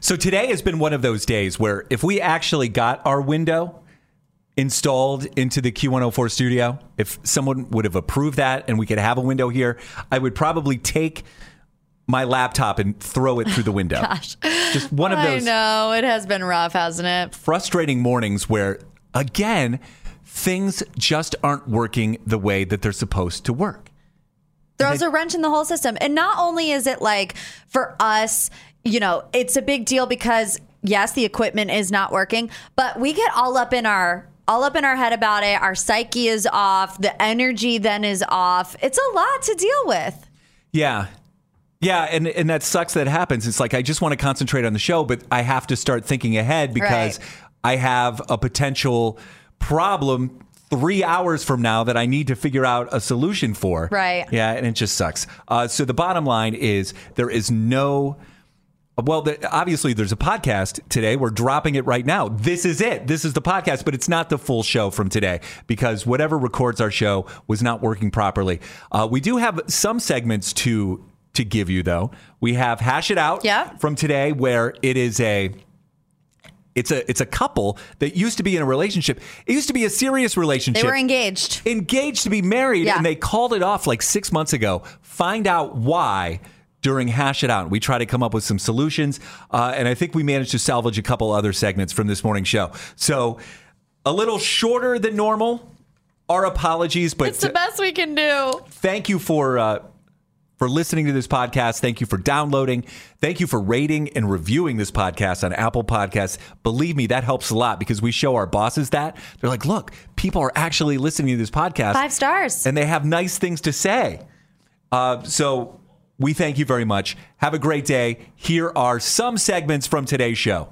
So today has been one of those days where if we actually got our window installed into the Q104 studio, if someone would have approved that and we could have a window here, I would probably take my laptop and throw it through the window. Gosh. Just one of those I know it has been rough, hasn't it? frustrating mornings where, again, things just aren't working the way that they're supposed to work. Throws a wrench in the whole system. And not only is it like for us, you know, it's a big deal because yes, the equipment is not working, but we get all up in our all up in our head about it. Our psyche is off. The energy then is off. It's a lot to deal with. Yeah. Yeah, and and that sucks that happens. It's like I just want to concentrate on the show, but I have to start thinking ahead because Right. I have a potential problem three hours from now that I need to figure out a solution for. Right. Yeah, and it just sucks. Uh, so the bottom line is there is no. Well, the, obviously, there's a podcast today. We're dropping it right now. This is it. This is the podcast, but it's not the full show from today because whatever records our show was not working properly. Uh, we do have some segments to to give you, though. We have hash it out Yeah. from today, where it is a it's a it's a couple that used to be in a relationship. It used to be a serious relationship They were engaged. engaged to be married Yeah. and they called it off like six months ago. Find out why during Hash It Out. We try to come up with some solutions. Uh, and I think we managed to salvage a couple other segments from this morning's show. So a little shorter than normal. Our apologies, but It's the best we can do. thank you for uh, for listening to this podcast. Thank you for downloading. Thank you for rating and reviewing this podcast on Apple Podcasts. Believe me, that helps a lot because we show our bosses that they're like, "Look, people are actually listening to this podcast, Five stars. and they have nice things to say." Uh, so we thank you very much. Have a great day. Here are some segments from today's show.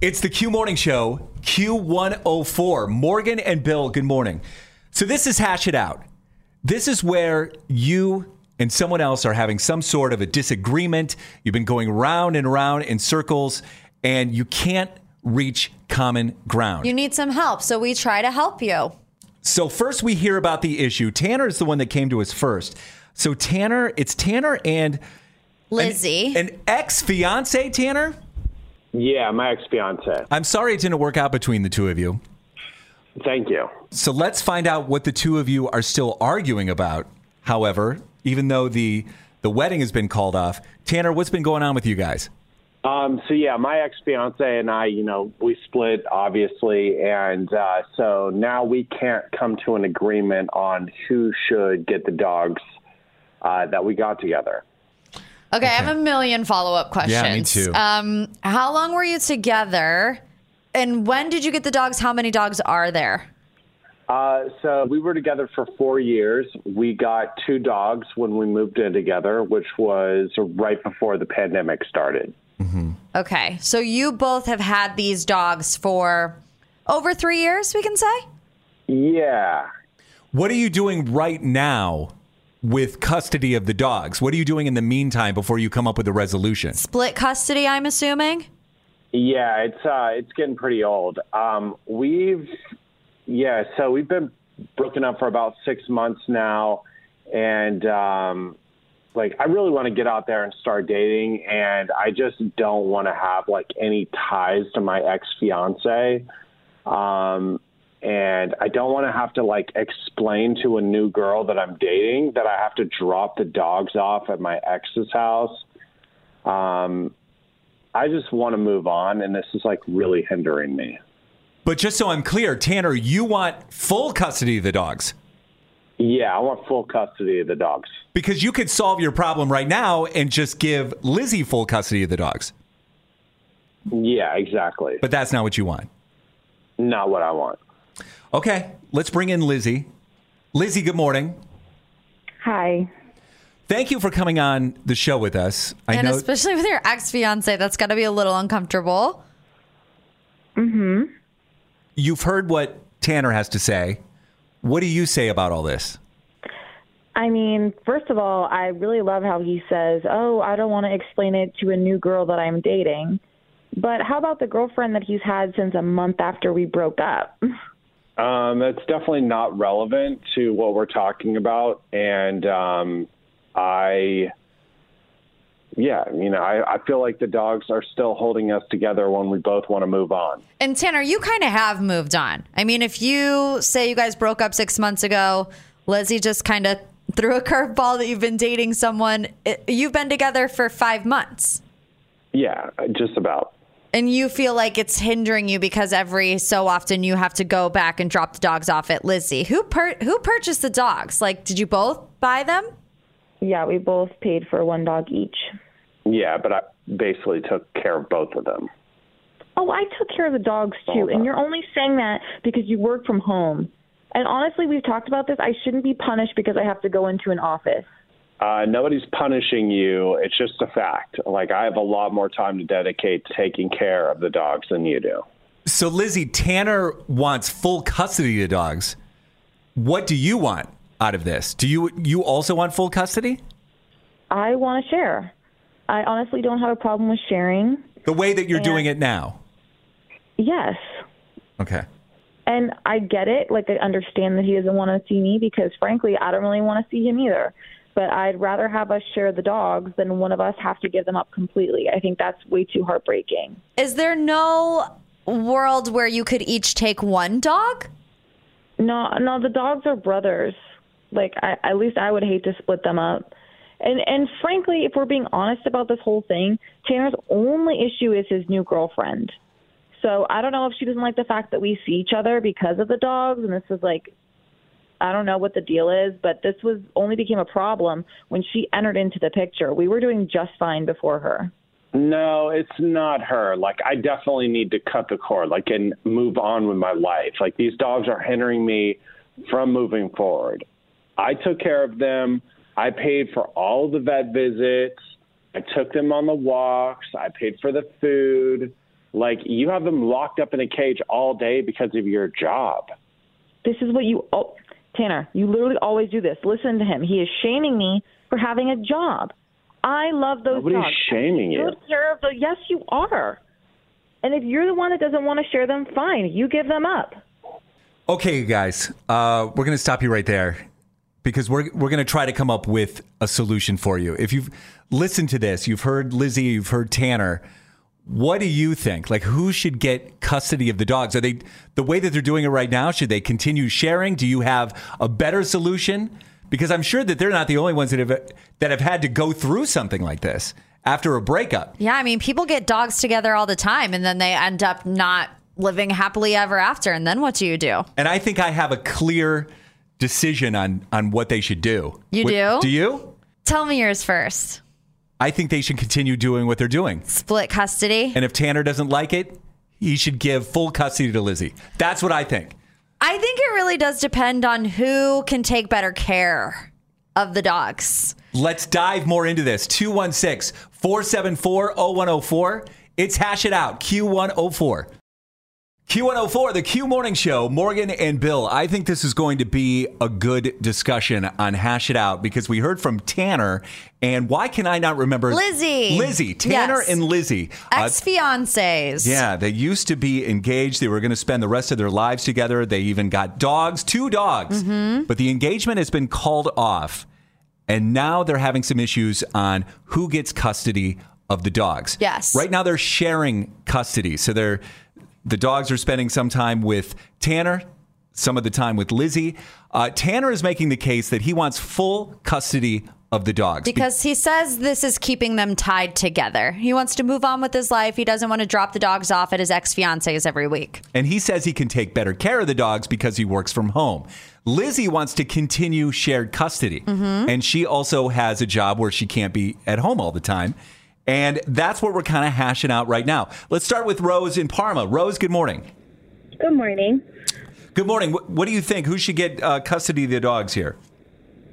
It's the Q Morning Show, Q104. Morgan and Bill, good morning. So this is Hash It Out. This is where you and someone else are having some sort of a disagreement. You've been going round and round in circles, and you can't reach common ground. You need some help, so we try to help you. So first we hear about the issue. Tanner is the one that came to us first. So Tanner, it's Tanner and an- Lizzie. an, ex-fiance, Tanner. Yeah, my ex fiance. I'm sorry it didn't work out between the two of you. Thank you. So let's find out what the two of you are still arguing about. However, even though the the wedding has been called off, Tanner, what's been going on with you guys? Um, so yeah, my ex fiance and I, you know, we split obviously, and uh, so now we can't come to an agreement on who should get the dogs uh, that we got together. Okay, I have a million follow up questions. Yeah, me too. Um, how long were you together? And when did you get the dogs? How many dogs are there? Uh, so we were together for four years. We got two dogs when we moved in together, which was right before the pandemic started. Okay, so you both have had these dogs for over three years, we can say? Yeah. What are you doing right now with custody of the dogs? What are you doing in the meantime before you come up with a resolution? Split custody, I'm assuming? Yeah, it's uh, it's getting pretty old. Um, we've yeah, so we've been broken up for about six months now, and um, like I really want to get out there and start dating, and I just don't want to have like any ties to my ex fiance, um, and I don't want to have to like explain to a new girl that I'm dating that I have to drop the dogs off at my ex's house. Um, I just want to move on, and this is like really hindering me. But just so I'm clear, Tanner, you want full custody of the dogs Yeah, I want full custody of the dogs. because you could solve your problem right now and just give Lizzie full custody of the dogs. Yeah, exactly. But that's not what you want. Not what I want. Okay, let's bring in Lizzie. Lizzie, good morning. Hi. Thank you for coming on the show with us. I and know especially with your ex fiance, that's got to be a little uncomfortable. Mm-hmm. You've heard what Tanner has to say. What do you say about all this? I mean, first of all, I really love how he says, "Oh, I don't want to explain it to a new girl that I'm dating." But how about the girlfriend that he's had since a month after we broke up? Um, that's definitely not relevant to what we're talking about, and um, I, yeah, you know, I, I feel like the dogs are still holding us together when we both want to move on. And Tanner, you kind of have moved on. I mean, if you say you guys broke up six months ago, Lizzie just kind of threw a curveball that you've been dating someone. Eh, you've been together for five months. Yeah, uh, just about. And you feel like it's hindering you because every so often you have to go back and drop the dogs off at Lizzie. Who per- who purchased the dogs? Like, did you both buy them? yeah, we both paid for one dog each. Yeah, but I basically took care of both of them. Oh, I took care of the dogs too, and you're only saying that because you work from home. And honestly, we've talked about this. I shouldn't be punished because I have to go into an office. Uh, nobody's punishing you. It's just a fact. Like I have a lot more time to dedicate to taking care of the dogs than you do. So, Lizzie, Tanner wants full custody of the dogs. What do you want out of this? Do you you also want full custody? I want to share. I honestly don't have a problem with sharing. The way that you're doing it now. Yes. Okay. And I get it. Like, I understand that he doesn't want to see me because, frankly, I don't really want to see him either. But I'd rather have us share the dogs than one of us have to give them up completely. I think that's way too heartbreaking. Is there no world where you could each take one dog? No, no, the dogs are brothers. Like, I, at least I would hate to split them up. And and frankly, if we're being honest about this whole thing, Tanner's only issue is his new girlfriend. So I don't know if she doesn't like the fact that we see each other because of the dogs, and this is like, I don't know what the deal is, but this was only became a problem when she entered into the picture. We were doing just fine before her. No, it's not her. Like I definitely need to cut the cord, like and move on with my life. Like these dogs are hindering me from moving forward. I took care of them. I paid for all the vet visits. I took them on the walks. I paid for the food. Like you have them locked up in a cage all day because of your job. This is what you, oh, Tanner, you literally always do this. Listen to him. He is shaming me for having a job. I love those Nobody's dogs. shaming you. Take care of the, yes, you are. And if you're the one that doesn't want to share them, fine. You give them up. Okay, you guys, uh, we're going to stop you right there because we're, we're going to try to come up with a solution for you. If you've listened to this, you've heard Lizzie, you've heard Tanner. What do you think? Like, who should get custody of the dogs? Are they the way that they're doing it right now? Should they continue sharing? Do you have a better solution? Because I'm sure that they're not the only ones that have that have had to go through something like this after a breakup. Yeah, I mean, people get dogs together all the time and then they end up not living happily ever after. And then what do you do? And I think I have a clear decision on on what they should do. You do? Do you? Tell me yours first. I think they should continue doing what they're doing. Split custody. And if Tanner doesn't like it, he should give full custody to Lizzie. That's what I think. I think it really does depend on who can take better care of the dogs. Let's dive more into this. 216 474 0104. It's Hash It Out, Q104. Q104, the Q Morning Show, Morgan and Bill. I think this is going to be a good discussion on Hash It Out because we heard from Tanner. And why can I not remember? Lizzie. Lizzie. Tanner Yes. and Lizzie. Uh, Ex fiancés. Yeah, they used to be engaged. They were going to spend the rest of their lives together. They even got dogs, two dogs. Mm-hmm. But the engagement has been called off. And now they're having some issues on who gets custody of the dogs. Yes. Right now they're sharing custody. So they're the dogs are spending some time with Tanner, some of the time with Lizzie. Uh, Tanner is making the case that he wants full custody of the dogs. Because he says this is keeping them tied together. He wants to move on with his life. He doesn't want to drop the dogs off at his ex fiance's every week. and he says he can take better care of the dogs because he works from home. Lizzie wants to continue shared custody, and she also has a job where she can't be at home all the time. And that's what we're kind of hashing out right now. Let's start with Rose in Parma. Rose, good morning. Good morning. Good morning. What, what do you think? Who should get uh, custody of the dogs here?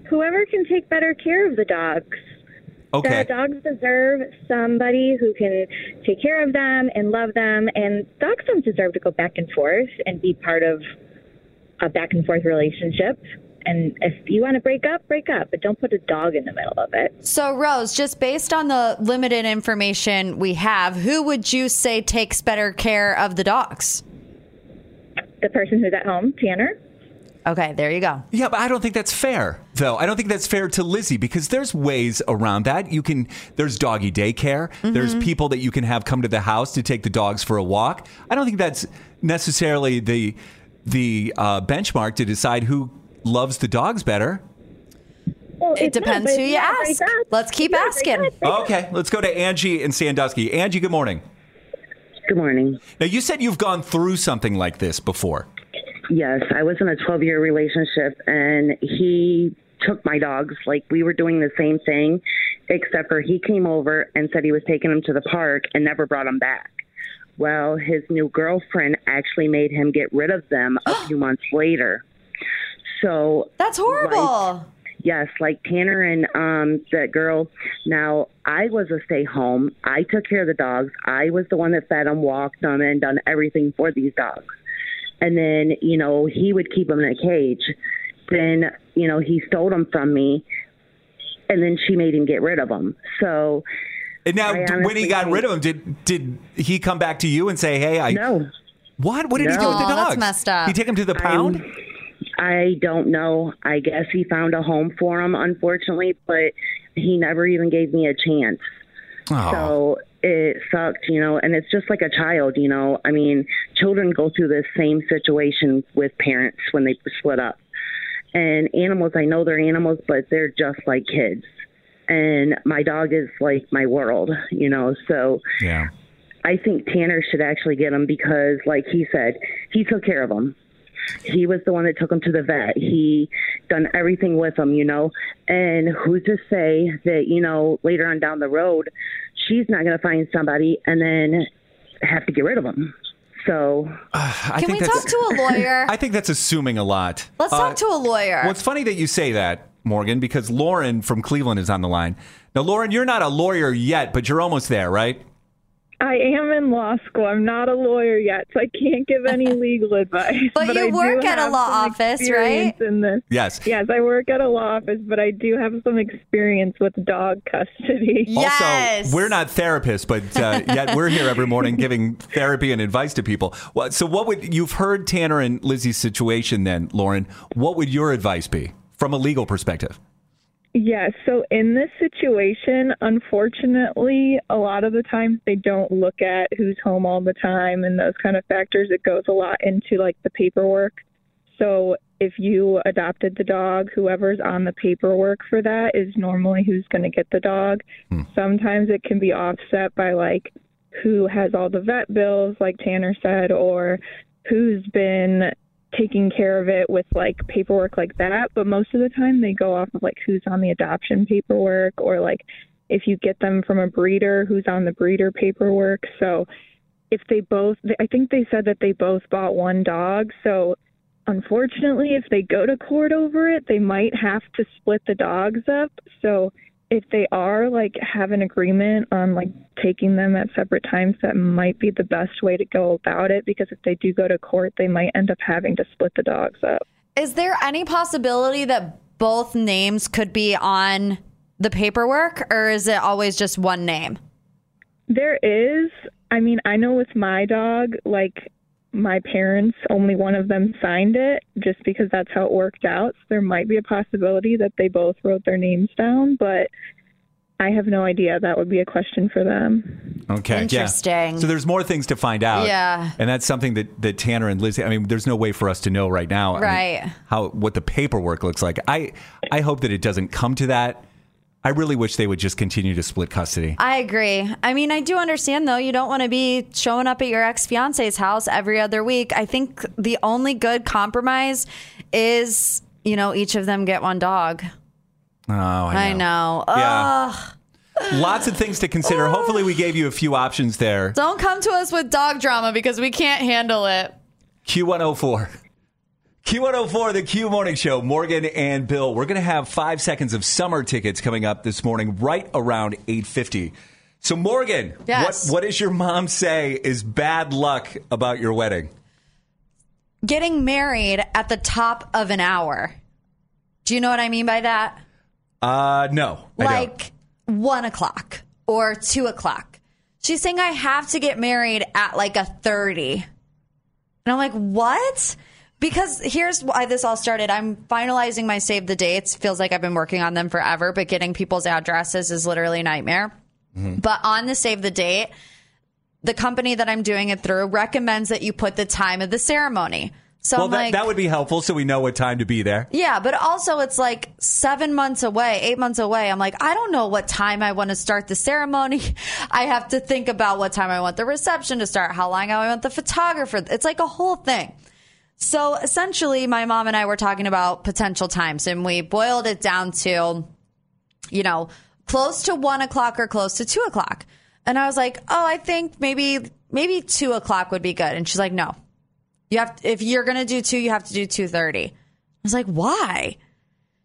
Whoever can take better care of the dogs. Okay. The dogs deserve somebody who can take care of them and love them, and dogs don't deserve to go back and forth and be part of a back and forth relationship. And if you want to break up, break up, but don't put a dog in the middle of it. So, Rose, just based on the limited information we have, who would you say takes better care of the dogs? The person who's at home, Tanner, Okay, there you go. Yeah, but I don't think that's fair, though. I don't think that's fair to Lizzie because there's ways around that. You can, there's doggy daycare. There's people that you can have come to the house to take the dogs for a walk. I don't think that's necessarily the the uh, benchmark to decide who loves the dogs better. well, It it's not, depends who you ask. Let's keep yeah, asking. up, break up. Okay, let's go to Angie in Sandusky. Angie, good morning. Good morning. Now, you said you've gone through something like this before. Yes, I was in a 12 year relationship and he took my dogs. Like we were doing the same thing, except for he came over and said he was taking them to the park and never brought them back. Well, his new girlfriend actually made him get rid of them a few months later. So That's horrible. Yes, like Tanner and um that girl. Now, I was a stay home. I took care of the dogs. I was the one that fed them, walked them, and done everything for these dogs. And then, you know, he would keep them in a cage. Then, you know, he stole them from me, and then she made him get rid of them. So, And now, I when he got rid of him, did did he come back to you and say, "Hey, I no, what? What did he do with the dogs? that's messed up. He take him to the pound? I'm- I don't know. I guess he found a home for him, unfortunately, but he never even gave me a chance. Oh. So it sucked, you know, and it's just like a child, you know. I mean, children go through the same situation with parents when they split up. And animals, I know they're animals, but they're just like kids. And my dog is like my world, you know. So yeah. I think Tanner should actually get him because, like he said, he took care of him. He was the one that took him to the vet. He done everything with him, you know. And who's to say that you know later on down the road, she's not going to find somebody and then have to get rid of him. So I Can we think that's, talk to a lawyer? I think that's assuming a lot. Let's Uh, talk to a lawyer. Well, it's funny that you say that, Morgan, because Lauren from Cleveland is on the line. Now, Lauren, you're not a lawyer yet, but you're almost there, right? I am in law school. I'm not a lawyer yet, so I can't give any legal advice. But you I work at a law office, right? In this. Yes. Yes, I work at a law office, but I do have some experience with dog custody. yes. Also, we're not therapists, but uh, yet we're here every morning giving therapy and advice to people. Well, so, what would you've heard Tanner and Lizzie's situation? Then, Lauren, what would your advice be from a legal perspective? Yes. So in this situation, unfortunately, a lot of the times they don't look at who's home all the time and those kind of factors. It goes a lot into like the paperwork. So if you adopted the dog, whoever's on the paperwork for that is normally who's going to get the dog. Hmm. Sometimes it can be offset by like who has all the vet bills, like Tanner said, or who's been taking care of it with like paperwork like that. But most of the time they go off of like who's on the adoption paperwork or like if you get them from a breeder, who's on the breeder paperwork. So if they both, I think they said that they both bought one dog. So unfortunately, if they go to court over it, they might have to split the dogs up. So if they are like have an agreement on like taking them at separate times, that might be the best way to go about it because if they do go to court, they might end up having to split the dogs up. Is there any possibility that both names could be on the paperwork, or is it always just one name? There is. I mean, I know with my dog, like my parents, only one of them signed it just because that's how it worked out. So there might be a possibility that they both wrote their names down, but I have no idea. That would be a question for them. Okay. yeah. Interesting. So there's more things to find out. Yeah. And that's something that, that Tanner and Lizzie, I mean, there's no way for us to know right now. I mean, Right. how, what the paperwork looks like. I, I hope that it doesn't come to that. I really wish they would just continue to split custody. I agree. I mean, I do understand though. You don't want to be showing up at your ex fiance's house every other week. I think the only good compromise is, you know, each of them get one dog. Oh, I know. I know. Yeah. Ugh. Lots of things to consider. Hopefully, we gave you a few options there. Don't come to us with dog drama because we can't handle it. Q104. Q104, the Q Morning Show. Morgan and Bill. We're going to have five seconds of summer tickets coming up this morning, right around 850. So, Morgan, Yes. what, what does your mom say is bad luck about your wedding? Getting married at the top of an hour. Do you know what I mean by that? Uh, no. Like one o'clock or two o'clock. She's saying I have to get married at like a 30. And I'm like, what? Because here's why this all started. I'm finalizing my save the dates. Feels like I've been working on them forever, but getting people's addresses is literally a nightmare. Mm-hmm. But on the save the date, the company that I'm doing it through recommends that you put the time of the ceremony. So Well, that, like, that would be helpful so we know what time to be there. yeah, but also it's like seven months away, eight months away. I'm like, I don't know what time I want to start the ceremony. I have to think about what time I want the reception to start, how long I want the photographer. It's like a whole thing. So essentially, my mom and I were talking about potential times, and we boiled it down to, you know, close to one o'clock or close to two o'clock. And I was like, oh, I think maybe maybe two o'clock would be good. And she's like, no, you have if you're gonna do two, you have to do two thirty. I was like, why?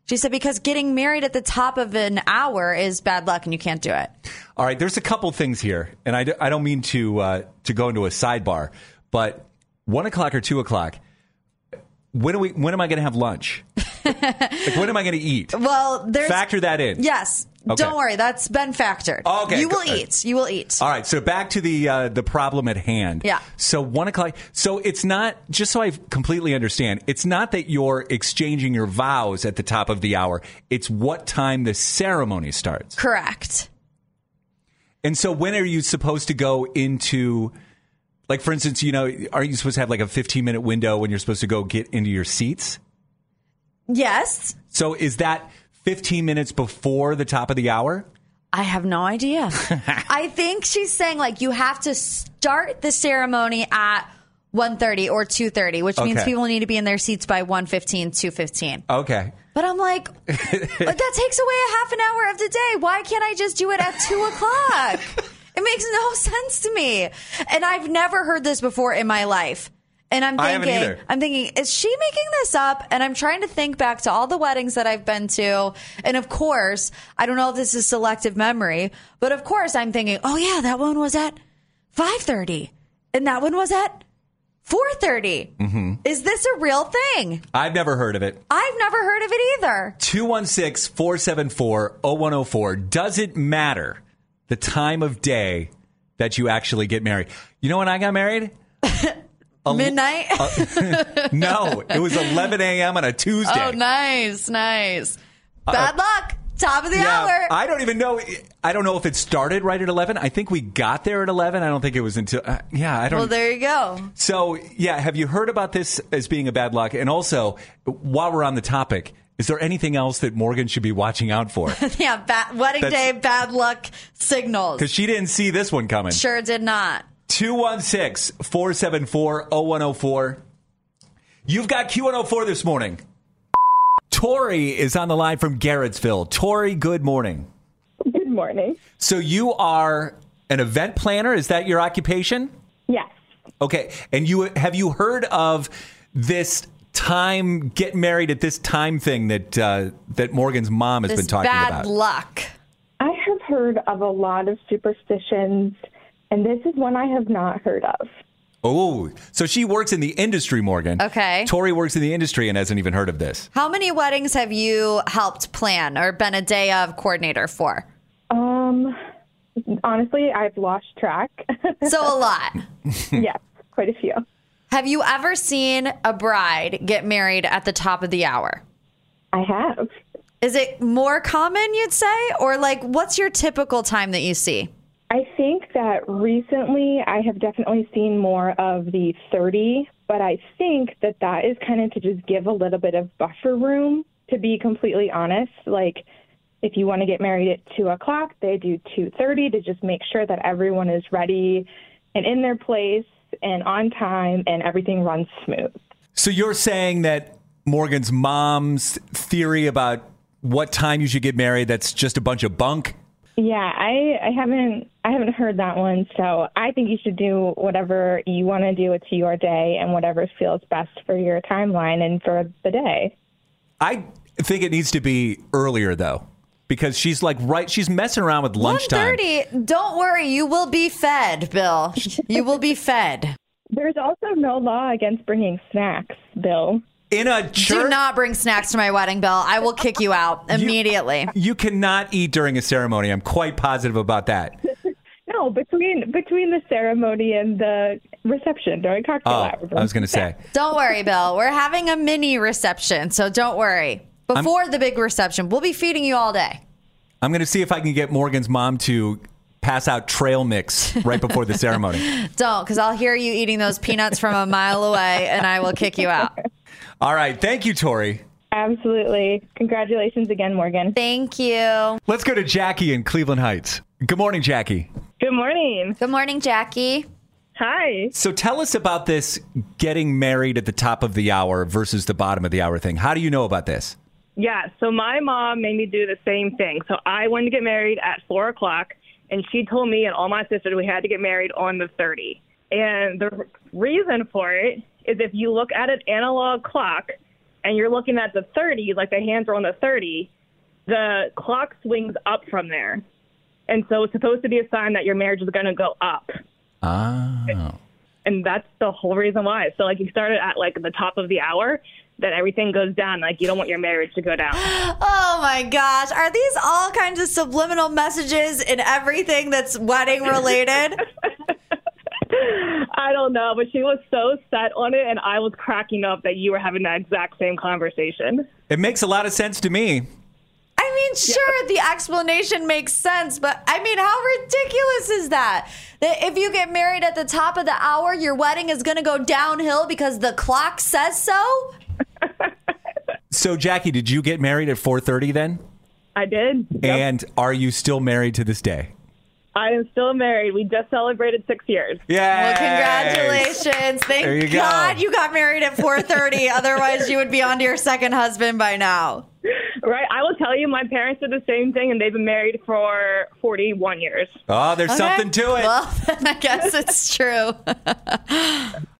She said because getting married at the top of an hour is bad luck and you can't do it. All right, there's a couple things here, and I, I don't mean to uh, to go into a sidebar, but one o'clock or two o'clock. When are we? When am I going to have lunch? like when am I going to eat? Well, there's Factor that in. Yes. Okay. Don't worry, that's been factored. Okay, You will good. eat. You will eat. All right, so back to the uh, the problem at hand. Yeah. So one o'clock. So it's not just so I completely understand. It's not that you're exchanging your vows at the top of the hour. It's what time the ceremony starts. Correct. And so when are you supposed to go into like for instance, you know, aren't you supposed to have like a 15 minute window when you're supposed to go get into your seats? Yes. So is that 15 minutes before the top of the hour? I have no idea. I think she's saying like you have to start the ceremony at 1.30 or 2.30, which means people need to be in their seats by 1.15, 2.15. Okay. But I'm like, but that takes away a half an hour of the day. Why can't I just do it at two o'clock? It makes no sense to me. And I've never heard this before in my life. And I'm thinking. I'm thinking, is she making this up? And I'm trying to think back to all the weddings that I've been to. And of course, I don't know if this is selective memory, but of course I'm thinking, oh yeah, that one was at 5.30 and that one was at 4.30. Mm-hmm. Is this a real thing? I've never heard of it. I've never heard of it either. 216 474 0104. Does it matter the time of day that you actually get married? You know when I got married? A- Midnight? No, it was 11 a.m. on a Tuesday. oh, nice, nice. Bad luck. Top of the Uh, Yeah, hour. I don't even know. I don't know if it started right at 11. I think we got there at 11. I don't think it was until, uh, yeah, I don't well, there you go. So, yeah, have you heard about this as being a bad luck? And also, while we're on the topic, is there anything else that Morgan should be watching out for? yeah, ba- wedding That's- day, bad luck signals. Because she didn't see this one coming. Sure did not. 216 474 0104. You've got Q104 this morning. Tori is on the line from Garrettsville. Tori, good morning. Good morning. So, you are an event planner. Is that your occupation? Yes. Okay. And you have you heard of this time get married at this time thing that uh, that Morgan's mom has This been talking bad about? luck. I have heard of a lot of superstitions, and this is one I have not heard of. Oh, so she works in the industry, Morgan. Okay. Tori works in the industry and hasn't even heard of this. How many weddings have you helped plan or been a day of coordinator for? Um, honestly, I've lost track. So a lot. yes, quite a few. Have you ever seen a bride get married at the top of the hour? I have. Is it more common, you'd say? Or like, what's your typical time that you see? I think that recently I have definitely seen more of the 30, but I think that that is kind of to just give a little bit of buffer room, to be completely honest. Like, if you want to get married at 2 o'clock, they do 2.30 to just make sure that everyone is ready and in their place and on time and everything runs smooth. So you're saying that Morgan's mom's theory about what time you should get married that's just a bunch of bunk? Yeah, I, I haven't I haven't heard that one, so I think you should do whatever you want to do. It's your day and whatever feels best for your timeline and for the day. I think it needs to be earlier though, because she's like right. She's messing around with lunchtime. 1.30. Don't worry, you will be fed, Bill. You will be fed. There's also no law against bringing snacks, Bill. In a church, Do not bring snacks to my wedding, Bill. I will kick you out immediately. you cannot eat during a ceremony. I'm quite positive about that. No, between between the ceremony and the reception during cocktail Oh, hour. I was going to say. Don't worry, Bill. We're having a mini reception, so don't worry. Before the big reception, we'll be feeding you all day. I'm going to see if I can get Morgan's mom to pass out trail mix right before the ceremony. Don't, because I'll hear you eating those peanuts from a mile away and I will kick you out. All right. Thank you, Tori. Absolutely. Congratulations again, Morgan. Thank you. Let's go to Jackie in Cleveland Heights. Good morning, Jackie. Good morning. Good morning, Jackie. Hi. So tell us about this getting married at the top of the hour versus the bottom of the hour thing. How do you know about this? Yeah, so my mom made me do the same thing. So I wanted to get married at four o'clock, and she told me and all my sisters we had to get married on the 30. And the reason for it is if you look at an analog clock and you're looking at the 30, like the hands are on the 30, the clock swings up from there. And so it's supposed to be a sign that your marriage is going to go up. Oh. And that's the whole reason why. So, like, you started at like the top of the hour, then everything goes down. Like, you don't want your marriage to go down. Oh my gosh. Are these all kinds of subliminal messages in everything that's wedding related? I don't know, but she was so set on it, and I was cracking up that you were having that exact same conversation. It makes a lot of sense to me. I mean, sure, the explanation makes sense, but I mean, how ridiculous is that? That if you get married at the top of the hour, your wedding is going to go downhill because the clock says so? So, Jackie, did you get married at 4:30 then? I did. Yep. And are you still married to this day? I am still married. We just celebrated six years. Yeah. Well, congratulations. Thank There you go. God you got married at 4:30. Otherwise, you would be on to your second husband by now. Right? I will tell you, my parents did the same thing, and they've been married for 41 years. Oh, there's Okay. something to it. Well, I guess it's true.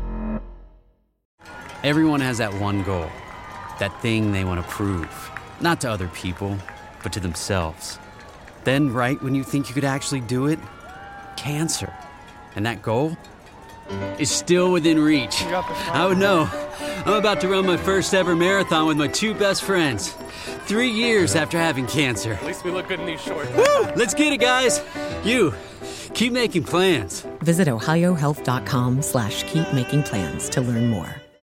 Everyone has that one goal that thing they want to prove. Not to other people, but to themselves. Then, right when you think you could actually do it, cancer. And that goal is still within reach. I would know. I'm about to run my first ever marathon with my two best friends. Three years after having cancer. At least we look good in these shorts. Woo! Let's get it, guys. You, keep making plans. Visit ohiohealth.com slash keep making plans to learn more.